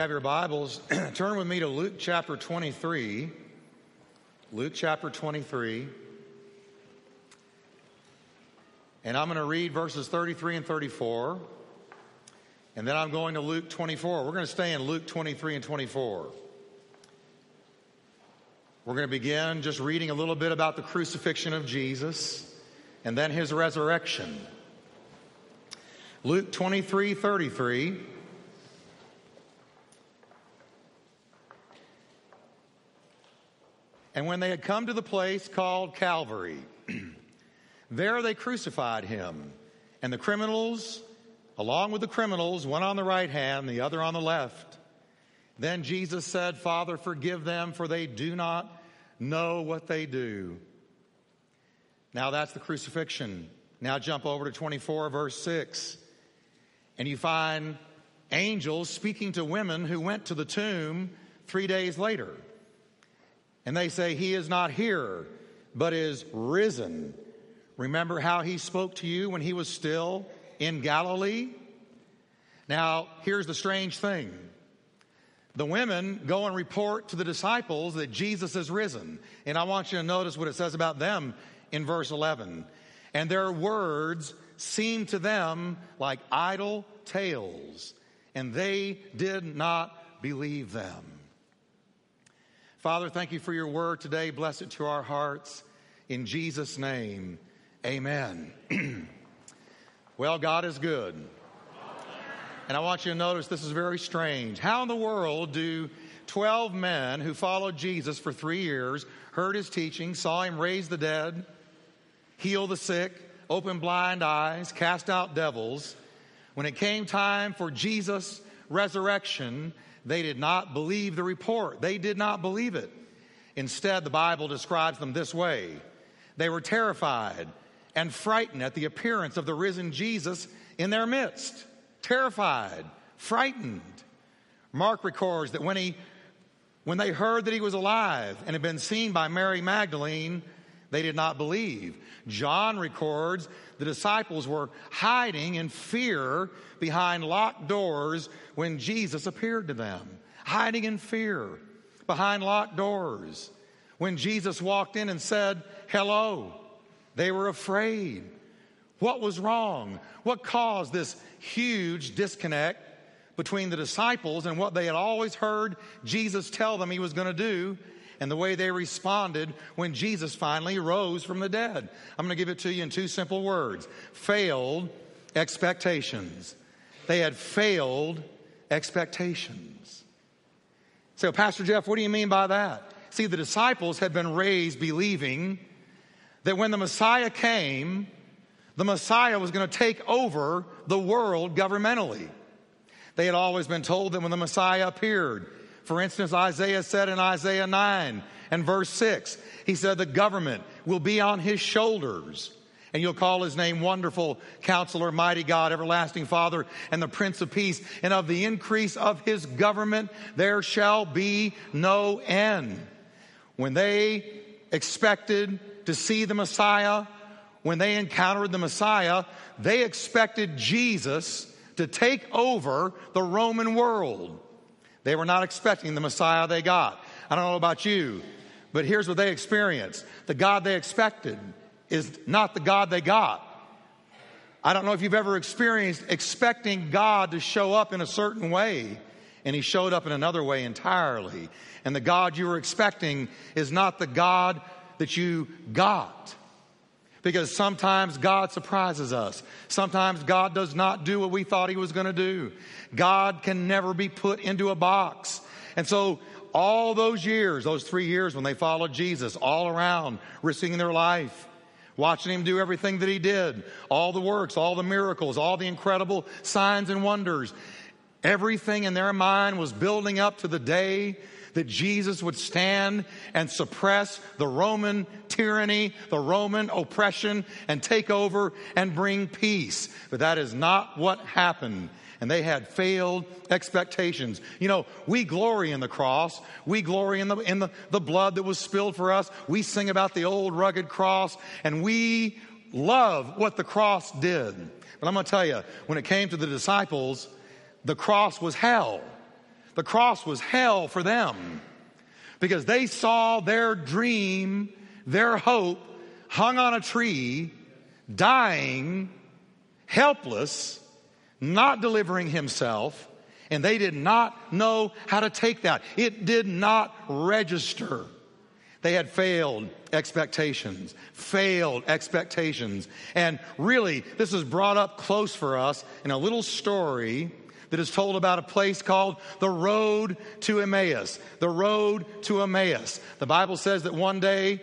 Have your Bibles, turn with me to Luke chapter 23. Luke chapter 23. And I'm going to read verses 33 and 34. And then I'm going to Luke 24. We're going to stay in Luke 23 and 24. We're going to begin just reading a little bit about the crucifixion of Jesus and then his resurrection. Luke 23 33. And when they had come to the place called Calvary, there they crucified him. And the criminals, along with the criminals, one on the right hand, the other on the left. Then Jesus said, Father, forgive them, for they do not know what they do. Now that's the crucifixion. Now jump over to 24, verse 6. And you find angels speaking to women who went to the tomb three days later. And they say, He is not here, but is risen. Remember how He spoke to you when He was still in Galilee? Now, here's the strange thing. The women go and report to the disciples that Jesus is risen. And I want you to notice what it says about them in verse 11. And their words seemed to them like idle tales, and they did not believe them. Father, thank you for your word today. Bless it to our hearts. In Jesus' name, amen. well, God is good. And I want you to notice this is very strange. How in the world do 12 men who followed Jesus for three years, heard his teaching, saw him raise the dead, heal the sick, open blind eyes, cast out devils, when it came time for Jesus' resurrection, they did not believe the report. They did not believe it. Instead, the Bible describes them this way they were terrified and frightened at the appearance of the risen Jesus in their midst. Terrified, frightened. Mark records that when he when they heard that he was alive and had been seen by Mary Magdalene, they did not believe. John records the disciples were hiding in fear behind locked doors when Jesus appeared to them. Hiding in fear behind locked doors. When Jesus walked in and said, Hello, they were afraid. What was wrong? What caused this huge disconnect between the disciples and what they had always heard Jesus tell them he was going to do and the way they responded when Jesus finally rose from the dead. I'm going to give it to you in two simple words failed expectations. They had failed expectations. So, Pastor Jeff, what do you mean by that? See, the disciples had been raised believing that when the Messiah came, the Messiah was going to take over the world governmentally. They had always been told that when the Messiah appeared, for instance, Isaiah said in Isaiah 9 and verse 6, he said, The government will be on his shoulders. And you'll call his name Wonderful Counselor, Mighty God, Everlasting Father, and the Prince of Peace. And of the increase of his government, there shall be no end. When they expected to see the Messiah, when they encountered the Messiah, they expected Jesus to take over the Roman world. They were not expecting the Messiah they got. I don't know about you, but here's what they experienced the God they expected is not the God they got. I don't know if you've ever experienced expecting God to show up in a certain way, and He showed up in another way entirely. And the God you were expecting is not the God that you got. Because sometimes God surprises us. Sometimes God does not do what we thought He was going to do. God can never be put into a box. And so, all those years, those three years when they followed Jesus, all around, risking their life, watching Him do everything that He did, all the works, all the miracles, all the incredible signs and wonders, everything in their mind was building up to the day that Jesus would stand and suppress the Roman tyranny, the Roman oppression, and take over and bring peace. But that is not what happened. And they had failed expectations. You know, we glory in the cross. We glory in the, in the, the blood that was spilled for us. We sing about the old rugged cross and we love what the cross did. But I'm going to tell you, when it came to the disciples, the cross was hell. The cross was hell for them because they saw their dream, their hope hung on a tree, dying, helpless, not delivering himself, and they did not know how to take that. It did not register. They had failed expectations, failed expectations. And really, this is brought up close for us in a little story that is told about a place called the road to Emmaus. The road to Emmaus. The Bible says that one day,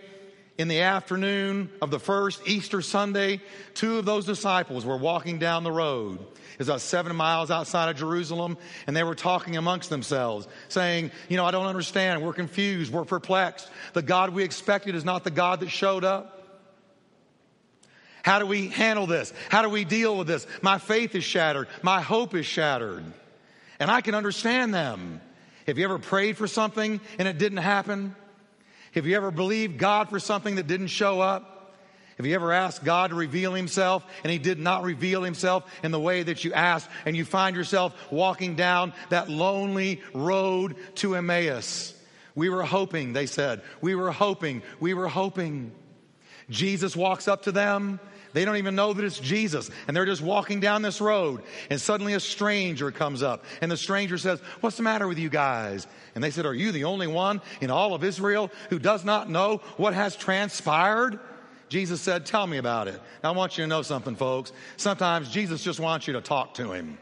in the afternoon of the first Easter Sunday, two of those disciples were walking down the road. It's about seven miles outside of Jerusalem, and they were talking amongst themselves, saying, You know, I don't understand. We're confused. We're perplexed. The God we expected is not the God that showed up. How do we handle this? How do we deal with this? My faith is shattered. My hope is shattered. And I can understand them. Have you ever prayed for something and it didn't happen? Have you ever believed God for something that didn't show up? Have you ever asked God to reveal himself and he did not reveal himself in the way that you asked and you find yourself walking down that lonely road to Emmaus? We were hoping, they said. We were hoping. We were hoping. Jesus walks up to them. They don't even know that it's Jesus. And they're just walking down this road. And suddenly a stranger comes up. And the stranger says, What's the matter with you guys? And they said, Are you the only one in all of Israel who does not know what has transpired? Jesus said, Tell me about it. Now, I want you to know something, folks. Sometimes Jesus just wants you to talk to him.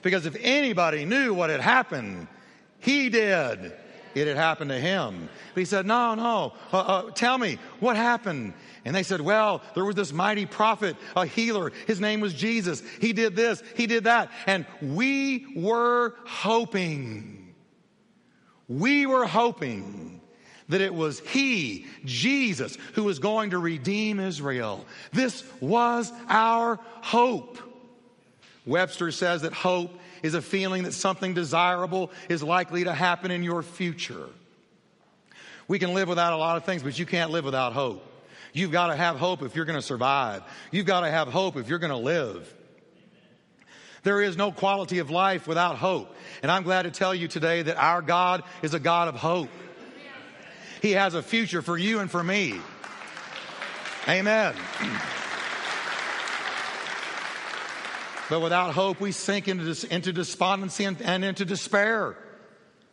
Because if anybody knew what had happened, he did. It had happened to him. But he said, No, no, uh, uh, tell me what happened. And they said, Well, there was this mighty prophet, a healer. His name was Jesus. He did this, he did that. And we were hoping, we were hoping that it was He, Jesus, who was going to redeem Israel. This was our hope. Webster says that hope is a feeling that something desirable is likely to happen in your future. We can live without a lot of things, but you can't live without hope. You've got to have hope if you're going to survive. You've got to have hope if you're going to live. There is no quality of life without hope. And I'm glad to tell you today that our God is a God of hope. He has a future for you and for me. Amen. But without hope, we sink into, into despondency and, and into despair.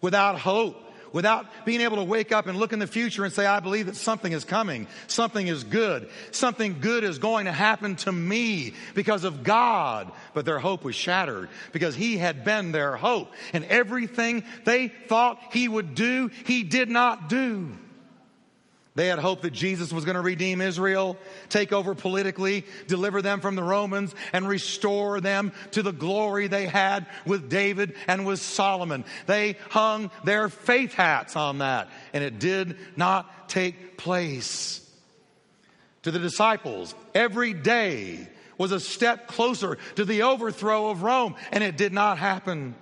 Without hope, without being able to wake up and look in the future and say, I believe that something is coming. Something is good. Something good is going to happen to me because of God. But their hope was shattered because He had been their hope. And everything they thought He would do, He did not do. They had hoped that Jesus was going to redeem Israel, take over politically, deliver them from the Romans, and restore them to the glory they had with David and with Solomon. They hung their faith hats on that, and it did not take place. To the disciples, every day was a step closer to the overthrow of Rome, and it did not happen.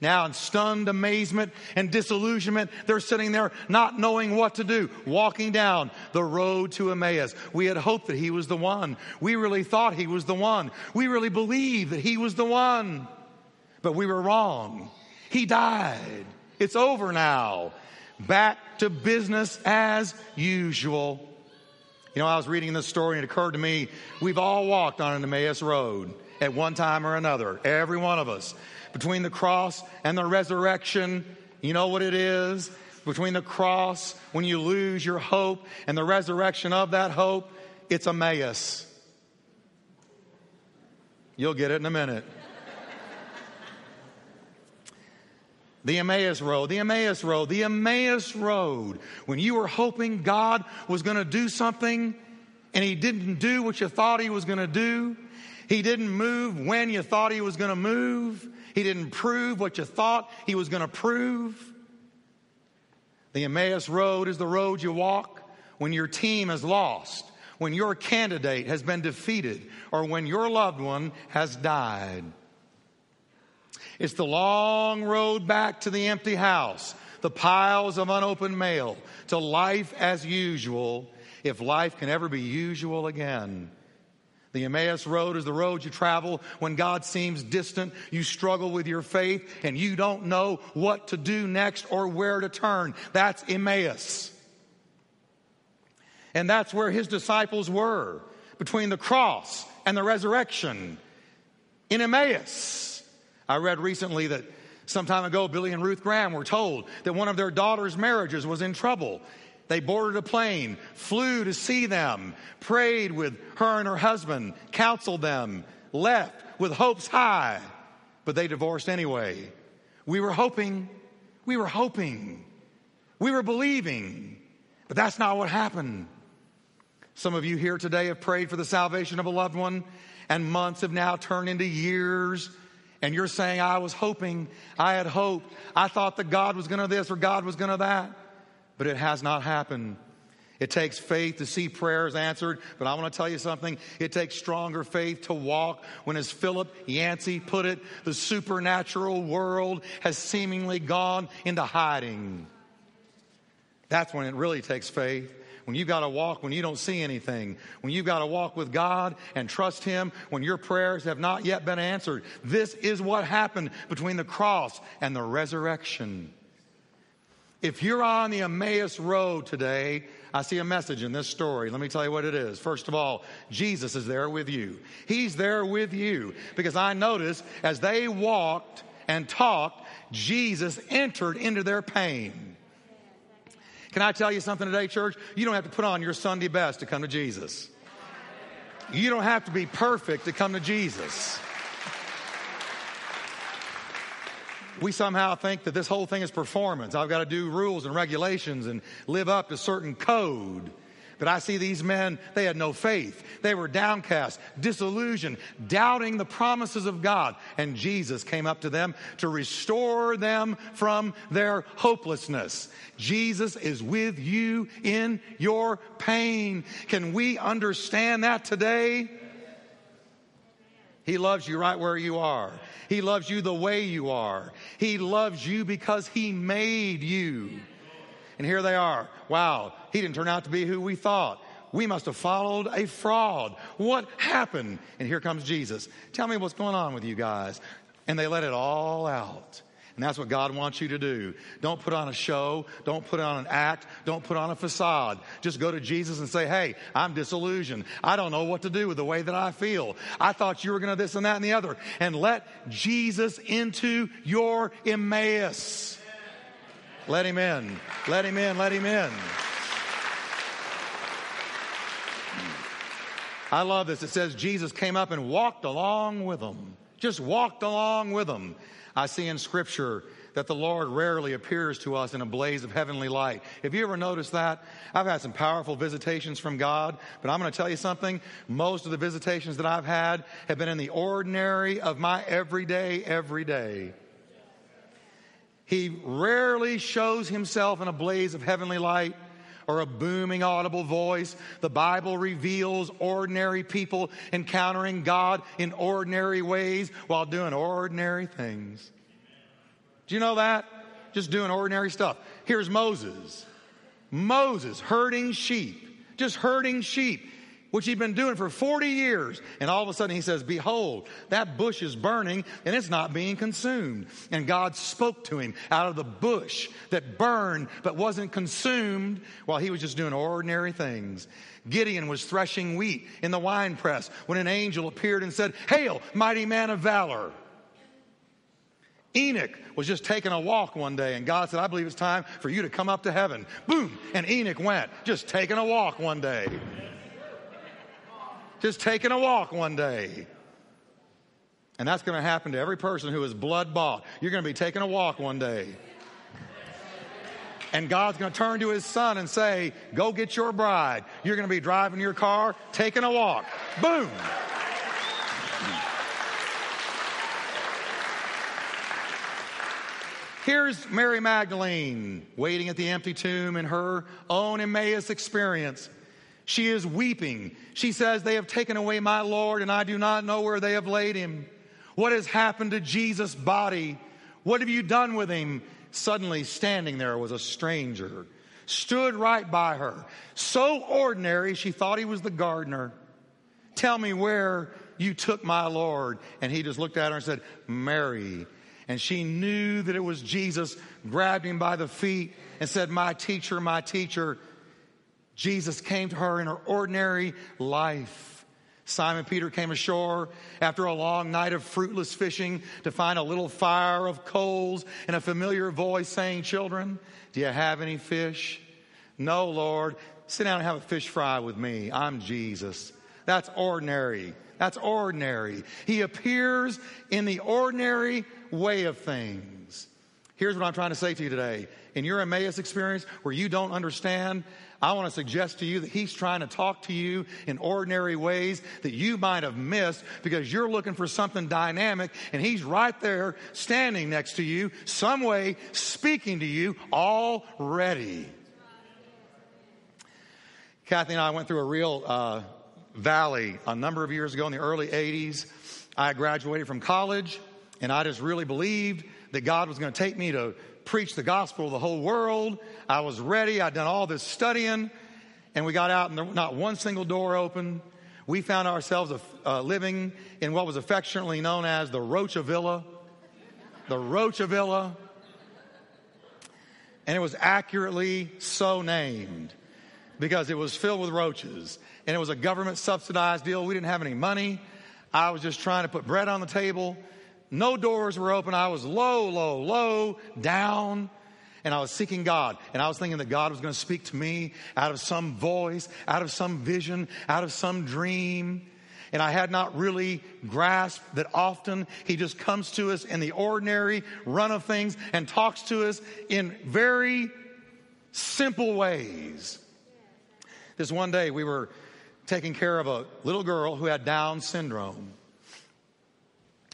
Now, in stunned amazement and disillusionment, they're sitting there not knowing what to do, walking down the road to Emmaus. We had hoped that he was the one. We really thought he was the one. We really believed that he was the one. But we were wrong. He died. It's over now. Back to business as usual. You know, I was reading this story and it occurred to me we've all walked on an Emmaus road at one time or another, every one of us between the cross and the resurrection, you know what it is? Between the cross, when you lose your hope, and the resurrection of that hope, it's Emmaus. You'll get it in a minute. The Emmaus Road, the Emmaus Road, the Emmaus Road. When you were hoping God was going to do something and He didn't do what you thought He was going to do, He didn't move when you thought He was going to move, he didn't prove what you thought he was going to prove. The Emmaus Road is the road you walk when your team has lost, when your candidate has been defeated, or when your loved one has died. It's the long road back to the empty house, the piles of unopened mail, to life as usual, if life can ever be usual again. The Emmaus Road is the road you travel when God seems distant. You struggle with your faith and you don't know what to do next or where to turn. That's Emmaus. And that's where his disciples were between the cross and the resurrection in Emmaus. I read recently that some time ago, Billy and Ruth Graham were told that one of their daughter's marriages was in trouble they boarded a plane, flew to see them, prayed with her and her husband, counseled them, left with hopes high, but they divorced anyway. We were hoping, we were hoping, we were believing, but that's not what happened. Some of you here today have prayed for the salvation of a loved one, and months have now turned into years. And you're saying, I was hoping, I had hope, I thought that God was gonna this or God was gonna that but it has not happened. It takes faith to see prayers answered, but I want to tell you something. It takes stronger faith to walk when, as Philip Yancey put it, the supernatural world has seemingly gone into hiding. That's when it really takes faith. When you've got to walk when you don't see anything. When you've got to walk with God and trust Him when your prayers have not yet been answered. This is what happened between the cross and the resurrection. If you're on the Emmaus Road today, I see a message in this story. Let me tell you what it is. First of all, Jesus is there with you. He's there with you because I noticed as they walked and talked, Jesus entered into their pain. Can I tell you something today, church? You don't have to put on your Sunday best to come to Jesus. You don't have to be perfect to come to Jesus. We somehow think that this whole thing is performance. I've got to do rules and regulations and live up to certain code. But I see these men, they had no faith. They were downcast, disillusioned, doubting the promises of God. And Jesus came up to them to restore them from their hopelessness. Jesus is with you in your pain. Can we understand that today? He loves you right where you are. He loves you the way you are. He loves you because He made you. And here they are. Wow, He didn't turn out to be who we thought. We must have followed a fraud. What happened? And here comes Jesus. Tell me what's going on with you guys. And they let it all out. And that's what God wants you to do. Don't put on a show. Don't put on an act. Don't put on a facade. Just go to Jesus and say, Hey, I'm disillusioned. I don't know what to do with the way that I feel. I thought you were going to this and that and the other. And let Jesus into your Emmaus. Let him in. Let him in. Let him in. I love this. It says Jesus came up and walked along with them. Just walked along with them. I see in Scripture that the Lord rarely appears to us in a blaze of heavenly light. Have you ever noticed that? I've had some powerful visitations from God, but I'm going to tell you something. Most of the visitations that I've had have been in the ordinary of my everyday, every day. He rarely shows himself in a blaze of heavenly light or a booming audible voice. The Bible reveals ordinary people encountering God in ordinary ways while doing ordinary things. Do you know that? Just doing ordinary stuff. Here's Moses. Moses herding sheep, just herding sheep which he'd been doing for 40 years. And all of a sudden he says, Behold, that bush is burning and it's not being consumed. And God spoke to him out of the bush that burned but wasn't consumed while he was just doing ordinary things. Gideon was threshing wheat in the wine press when an angel appeared and said, Hail, mighty man of valor. Enoch was just taking a walk one day, and God said, I believe it's time for you to come up to heaven. Boom! And Enoch went, just taking a walk one day just taking a walk one day. And that's going to happen to every person who is blood bought. You're going to be taking a walk one day. And God's going to turn to his son and say, Go get your bride. You're going to be driving your car, taking a walk. Boom. Here's Mary Magdalene waiting at the empty tomb in her own Emmaus experience. She is weeping. She says, They have taken away my Lord, and I do not know where they have laid him. What has happened to Jesus' body? What have you done with him? Suddenly, standing there was a stranger, stood right by her. So ordinary, she thought he was the gardener. Tell me where you took my Lord. And he just looked at her and said, Mary. And she knew that it was Jesus, grabbed him by the feet and said, My teacher, my teacher. Jesus came to her in her ordinary life. Simon Peter came ashore after a long night of fruitless fishing to find a little fire of coals and a familiar voice saying, Children, do you have any fish? No, Lord. Sit down and have a fish fry with me. I'm Jesus. That's ordinary. That's ordinary. He appears in the ordinary way of things. Here's what I'm trying to say to you today. In your Emmaus experience where you don't understand, I want to suggest to you that he's trying to talk to you in ordinary ways that you might have missed because you're looking for something dynamic and he's right there standing next to you, some way speaking to you already. Kathy and I went through a real uh, valley a number of years ago in the early 80s. I graduated from college and I just really believed that God was going to take me to preach the gospel to the whole world. I was ready. I'd done all this studying and we got out and there, was not one single door open. We found ourselves uh, living in what was affectionately known as the Rocha Villa. The Rocha Villa. And it was accurately so named because it was filled with roaches and it was a government subsidized deal. We didn't have any money. I was just trying to put bread on the table. No doors were open. I was low, low, low, down. And I was seeking God. And I was thinking that God was going to speak to me out of some voice, out of some vision, out of some dream. And I had not really grasped that often He just comes to us in the ordinary run of things and talks to us in very simple ways. This one day we were taking care of a little girl who had Down syndrome.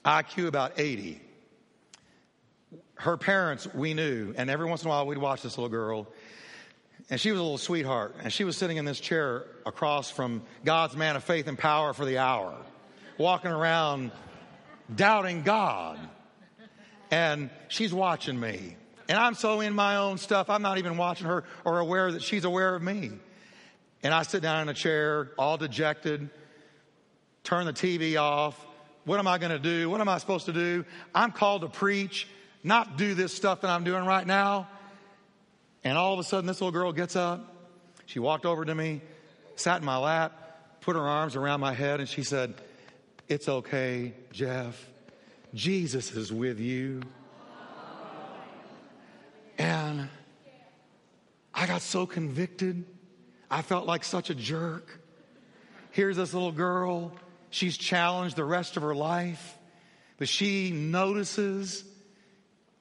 IQ about 80. Her parents, we knew, and every once in a while we'd watch this little girl. And she was a little sweetheart. And she was sitting in this chair across from God's man of faith and power for the hour, walking around doubting God. And she's watching me. And I'm so in my own stuff, I'm not even watching her or aware that she's aware of me. And I sit down in a chair, all dejected, turn the TV off, what am I going to do? What am I supposed to do? I'm called to preach, not do this stuff that I'm doing right now. And all of a sudden, this little girl gets up. She walked over to me, sat in my lap, put her arms around my head, and she said, It's okay, Jeff. Jesus is with you. And I got so convicted. I felt like such a jerk. Here's this little girl She's challenged the rest of her life, but she notices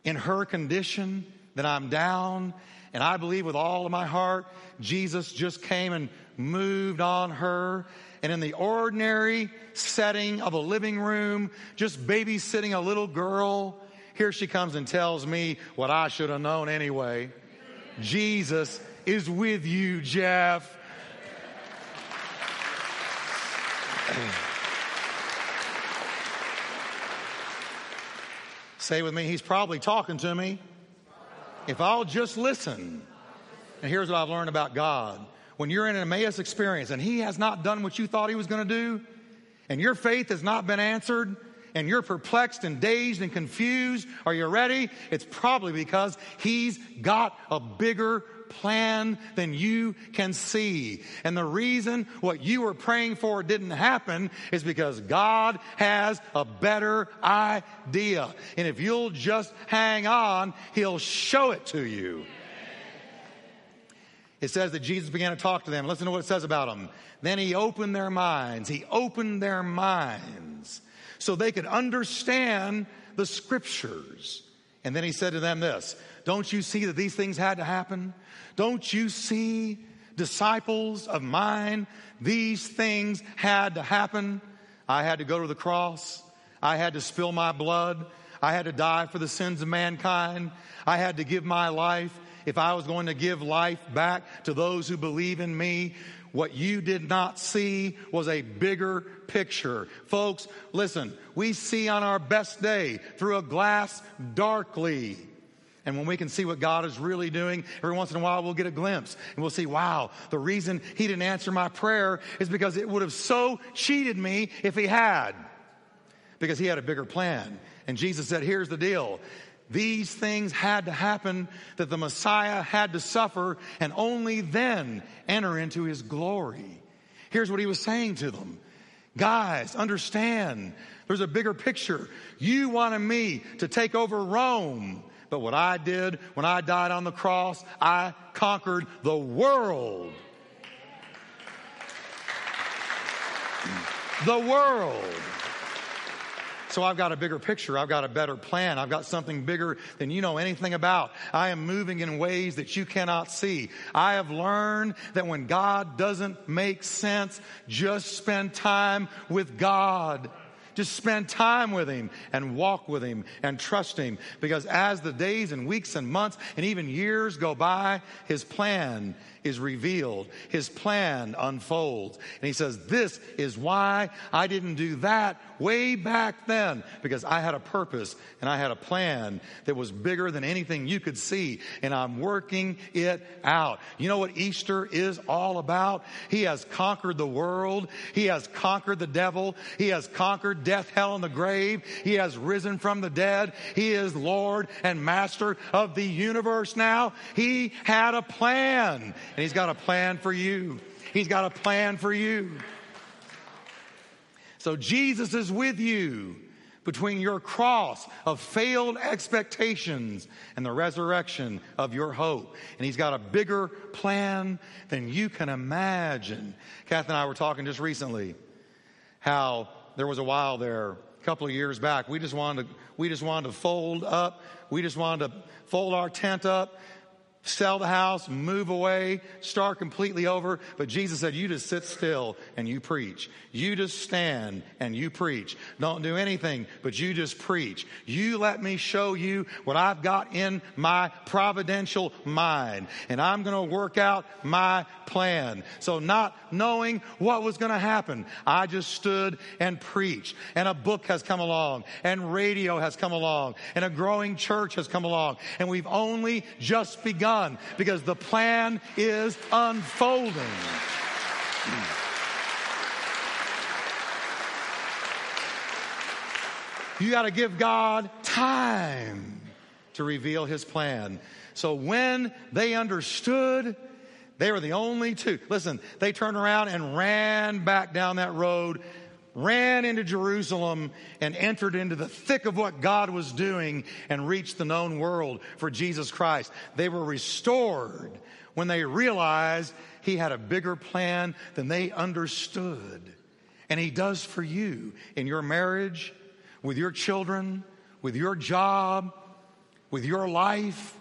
in her condition that I'm down. And I believe with all of my heart, Jesus just came and moved on her. And in the ordinary setting of a living room, just babysitting a little girl, here she comes and tells me what I should have known anyway. Jesus is with you, Jeff. Say with me, he's probably talking to me. If I'll just listen. And here's what I've learned about God. When you're in an Emmaus experience and he has not done what you thought he was going to do, and your faith has not been answered, and you're perplexed and dazed and confused, are you ready? It's probably because he's got a bigger plan than you can see. And the reason what you were praying for didn't happen is because God has a better idea. And if you'll just hang on, He'll show it to you. It says that Jesus began to talk to them. Listen to what it says about them. Then He opened their minds. He opened their minds so they could understand the scriptures. And then He said to them this Don't you see that these things had to happen? Don't you see, disciples of mine, these things had to happen. I had to go to the cross. I had to spill my blood. I had to die for the sins of mankind. I had to give my life. If I was going to give life back to those who believe in me, what you did not see was a bigger picture. Folks, listen, we see on our best day through a glass darkly. And when we can see what God is really doing, every once in a while we'll get a glimpse and we'll see, wow, the reason He didn't answer my prayer is because it would have so cheated me if He had. Because He had a bigger plan. And Jesus said, here's the deal. These things had to happen, that the Messiah had to suffer, and only then enter into His glory. Here's what He was saying to them. Guys, understand, there's a bigger picture. You wanted me to take over Rome. But what I did when I died on the cross, I conquered the world. The world. So I've got a bigger picture. I've got a better plan. I've got something bigger than you know anything about. I am moving in ways that you cannot see. I have learned that when God doesn't make sense, just spend time with God. Just spend time with Him and walk with Him and trust Him. Because as the days and weeks and months and even years go by, His plan is revealed. His plan unfolds. And He says, This is why I didn't do that way back then. Because I had a purpose and I had a plan that was bigger than anything you could see. And I'm working it out. You know what Easter is all about? He has conquered the world. He has conquered the devil. He has conquered death, hell, and the grave. He has risen from the dead. He is Lord and Master of the universe now. He had a plan, and He's got a plan for you. He's got a plan for you. So Jesus is with you between your cross of failed expectations and the resurrection of your hope. And he's got a bigger plan than you can imagine. Kath and I were talking just recently how there was a while there, a couple of years back, we just wanted to, we just wanted to fold up. We just wanted to fold our tent up sell the house, move away, start completely over. But Jesus said, you just sit still and you preach. You just stand and you preach. Don't do anything, but you just preach. You let me show you what I've got in my providential mind. And I'm going to work out my plan. So not knowing what was going to happen, I just stood and preached. And a book has come along and radio has come along and a growing church has come along. And we've only just begun done because the plan is unfolding. You got to give God time to reveal his plan. So when they understood, they were the only two. Listen, they turned around and ran back down that road ran into Jerusalem and entered into the thick of what God was doing and reached the known world for Jesus Christ. They were restored when they realized He had a bigger plan than they understood. And He does for you in your marriage, with your children, with your job, with your life.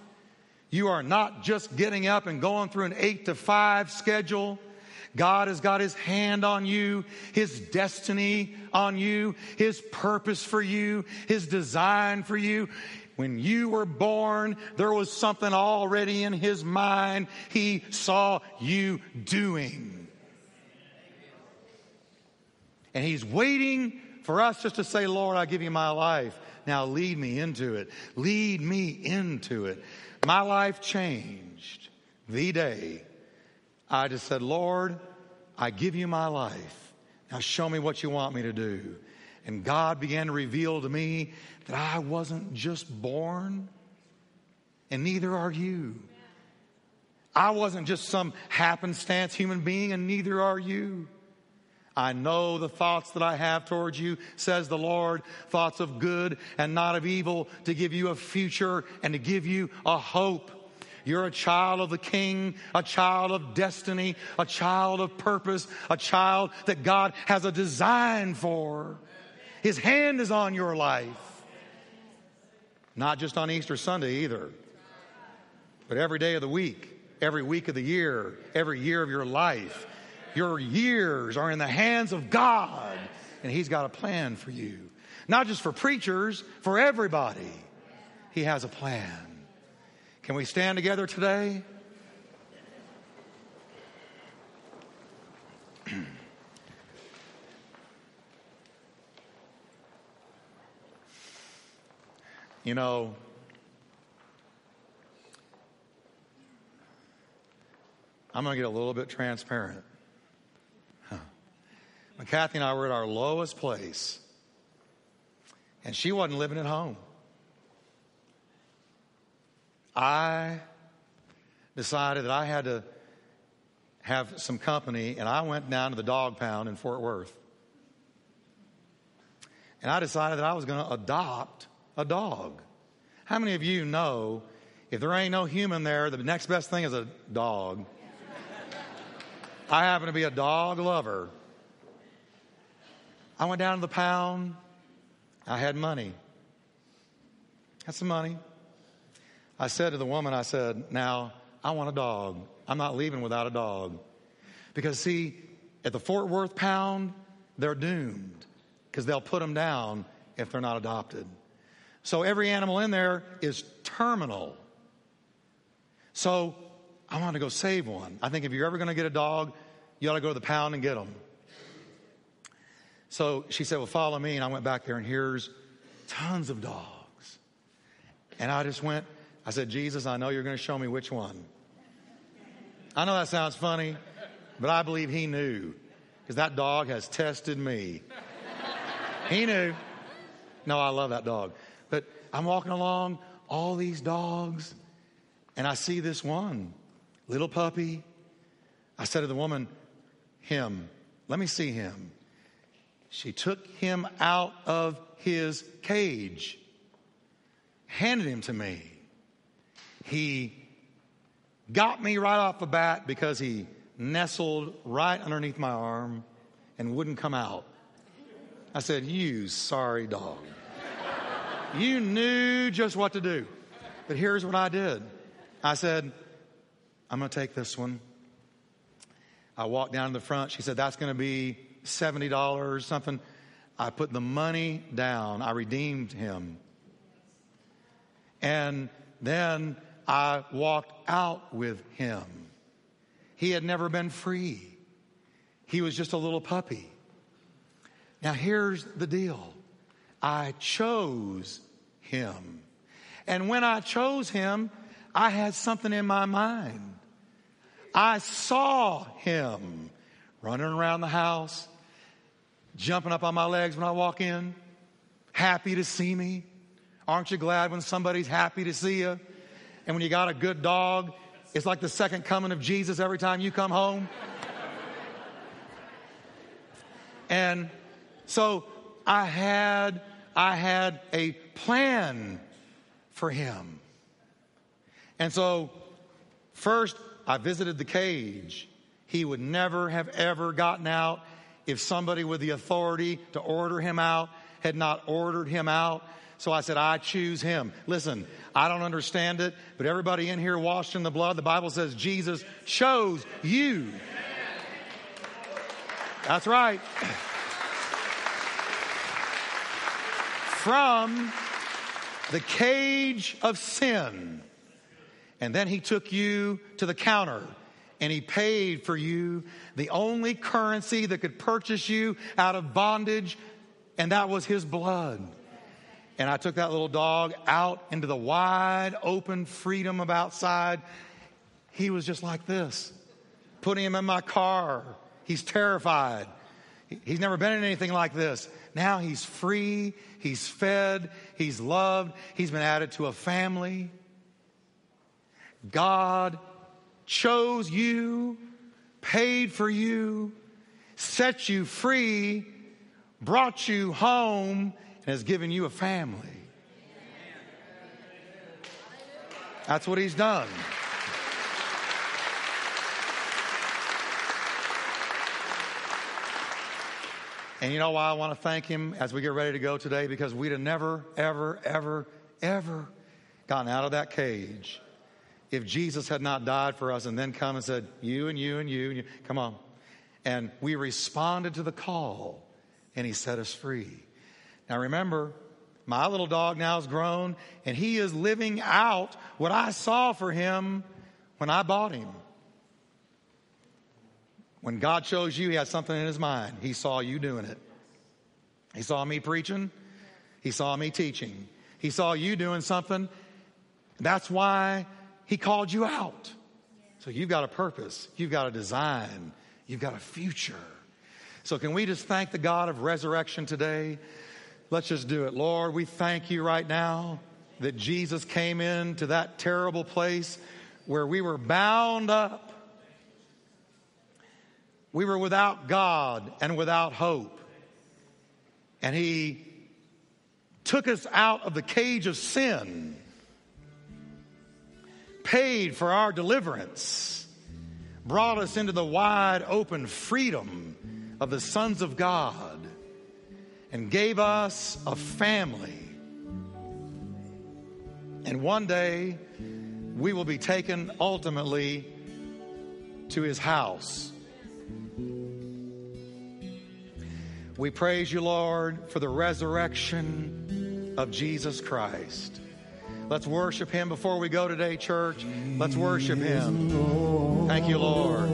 You are not just getting up and going through an eight to five schedule. God has got his hand on you, his destiny on you, his purpose for you, his design for you. When you were born, there was something already in his mind he saw you doing. And he's waiting for us just to say, Lord, I give you my life. Now lead me into it. Lead me into it. My life changed the day I just said, Lord, I give you my life. Now show me what you want me to do. And God began to reveal to me that I wasn't just born, and neither are you. I wasn't just some happenstance human being, and neither are you. I know the thoughts that I have towards you, says the Lord, thoughts of good and not of evil, to give you a future and to give you a hope. You're a child of the King, a child of destiny, a child of purpose, a child that God has a design for. His hand is on your life. Not just on Easter Sunday either, but every day of the week, every week of the year, every year of your life. Your years are in the hands of God, and He's got a plan for you. Not just for preachers, for everybody. He has a plan. Can we stand together today? you know, I'm going to get a little bit transparent. Huh. When Kathy and I were at our lowest place, and she wasn't living at home. I decided that I had to have some company, and I went down to the dog pound in Fort Worth. And I decided that I was going to adopt a dog. How many of you know if there ain't no human there, the next best thing is a dog? I happen to be a dog lover. I went down to the pound. I had money. Had some money. I said to the woman, I said, Now, I want a dog. I'm not leaving without a dog. Because, see, at the Fort Worth pound, they're doomed because they'll put them down if they're not adopted. So every animal in there is terminal. So I want to go save one. I think if you're ever going to get a dog, you ought to go to the pound and get them. So she said, Well, follow me. And I went back there, and here's tons of dogs. And I just went, I said, Jesus, I know you're going to show me which one. I know that sounds funny, but I believe he knew because that dog has tested me. he knew. No, I love that dog. But I'm walking along, all these dogs, and I see this one little puppy. I said to the woman, Him, let me see him. She took him out of his cage, handed him to me. He got me right off the bat because he nestled right underneath my arm and wouldn't come out. I said, You sorry dog. you knew just what to do. But here's what I did I said, I'm going to take this one. I walked down to the front. She said, That's going to be $70 or something. I put the money down. I redeemed him. And then I walked out with him. He had never been free, he was just a little puppy. Now, here's the deal I chose him. And when I chose him, I had something in my mind. I saw him running around the house, jumping up on my legs when I walk in, happy to see me. Aren't you glad when somebody's happy to see you? And when you got a good dog, it's like the second coming of Jesus every time you come home. and so I had I had a plan for him. And so first I visited the cage. He would never have ever gotten out if somebody with the authority to order him out had not ordered him out. So I said, I choose him. Listen, I don't understand it, but everybody in here washed in the blood. The Bible says Jesus chose you. That's right. From the cage of sin. And then he took you to the counter and he paid for you the only currency that could purchase you out of bondage, and that was his blood. And I took that little dog out into the wide open freedom of outside. He was just like this. Putting him in my car. He's terrified. He's never been in anything like this. Now he's free. He's fed. He's loved. He's been added to a family. God chose you, paid for you, set you free, brought you home, and has given you a family. That's what he's done. And you know why I want to thank him as we get ready to go today? Because we'd have never, ever, ever, ever gotten out of that cage if Jesus had not died for us and then come and said, You and you and you, and you come on. And we responded to the call and he set us free. Now remember, my little dog now is grown and he is living out what I saw for him when I bought him. When God chose you, he had something in his mind. He saw you doing it. He saw me preaching. He saw me teaching. He saw you doing something. That's why he called you out. So you've got a purpose, you've got a design, you've got a future. So can we just thank the God of resurrection today? Let's just do it. Lord, we thank you right now that Jesus came into that terrible place where we were bound up. We were without God and without hope. And He took us out of the cage of sin, paid for our deliverance, brought us into the wide open freedom of the sons of God, and gave us a family. And one day, we will be taken ultimately to his house. We praise you, Lord, for the resurrection of Jesus Christ. Let's worship him before we go today, church. Let's worship him. Thank you, Lord.